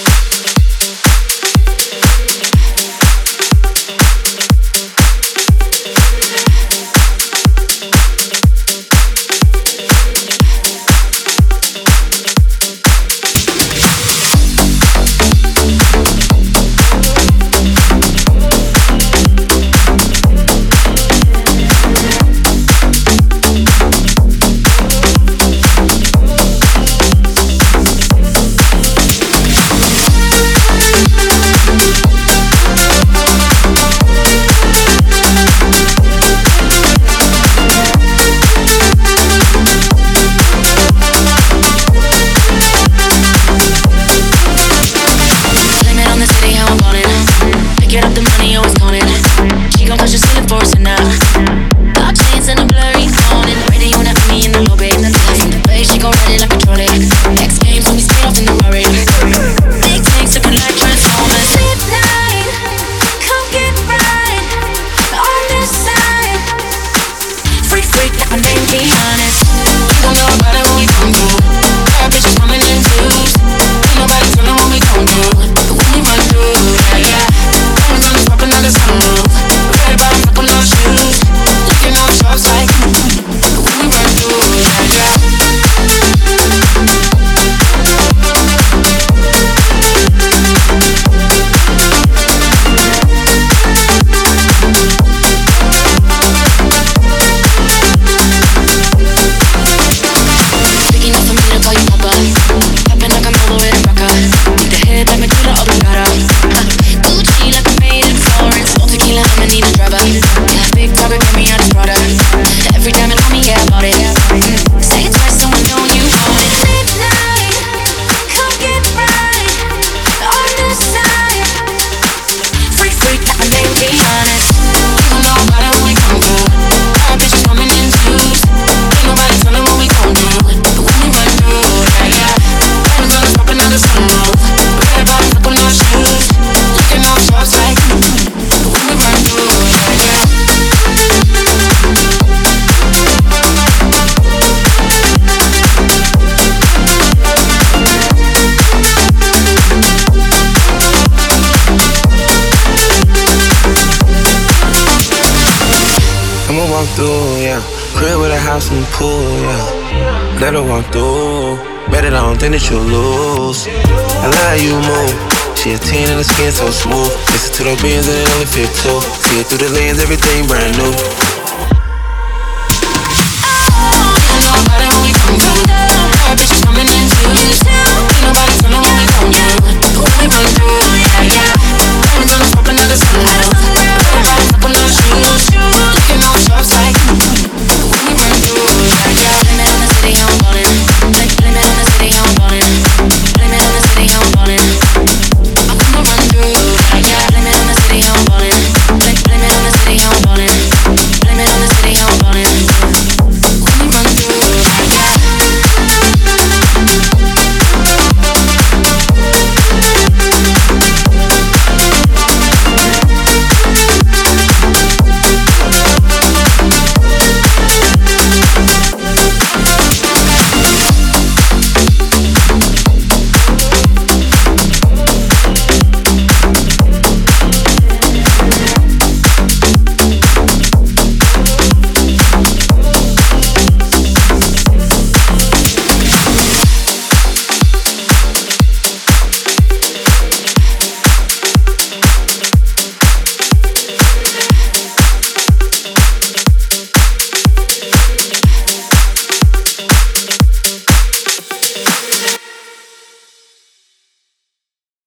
Thank you. Let her walk through. Bet it, I don't think that you'll lose. I like you move. She a 10 and the skin so smooth. Listen to the beans and it only fit two. See it through the lens, everything brand new.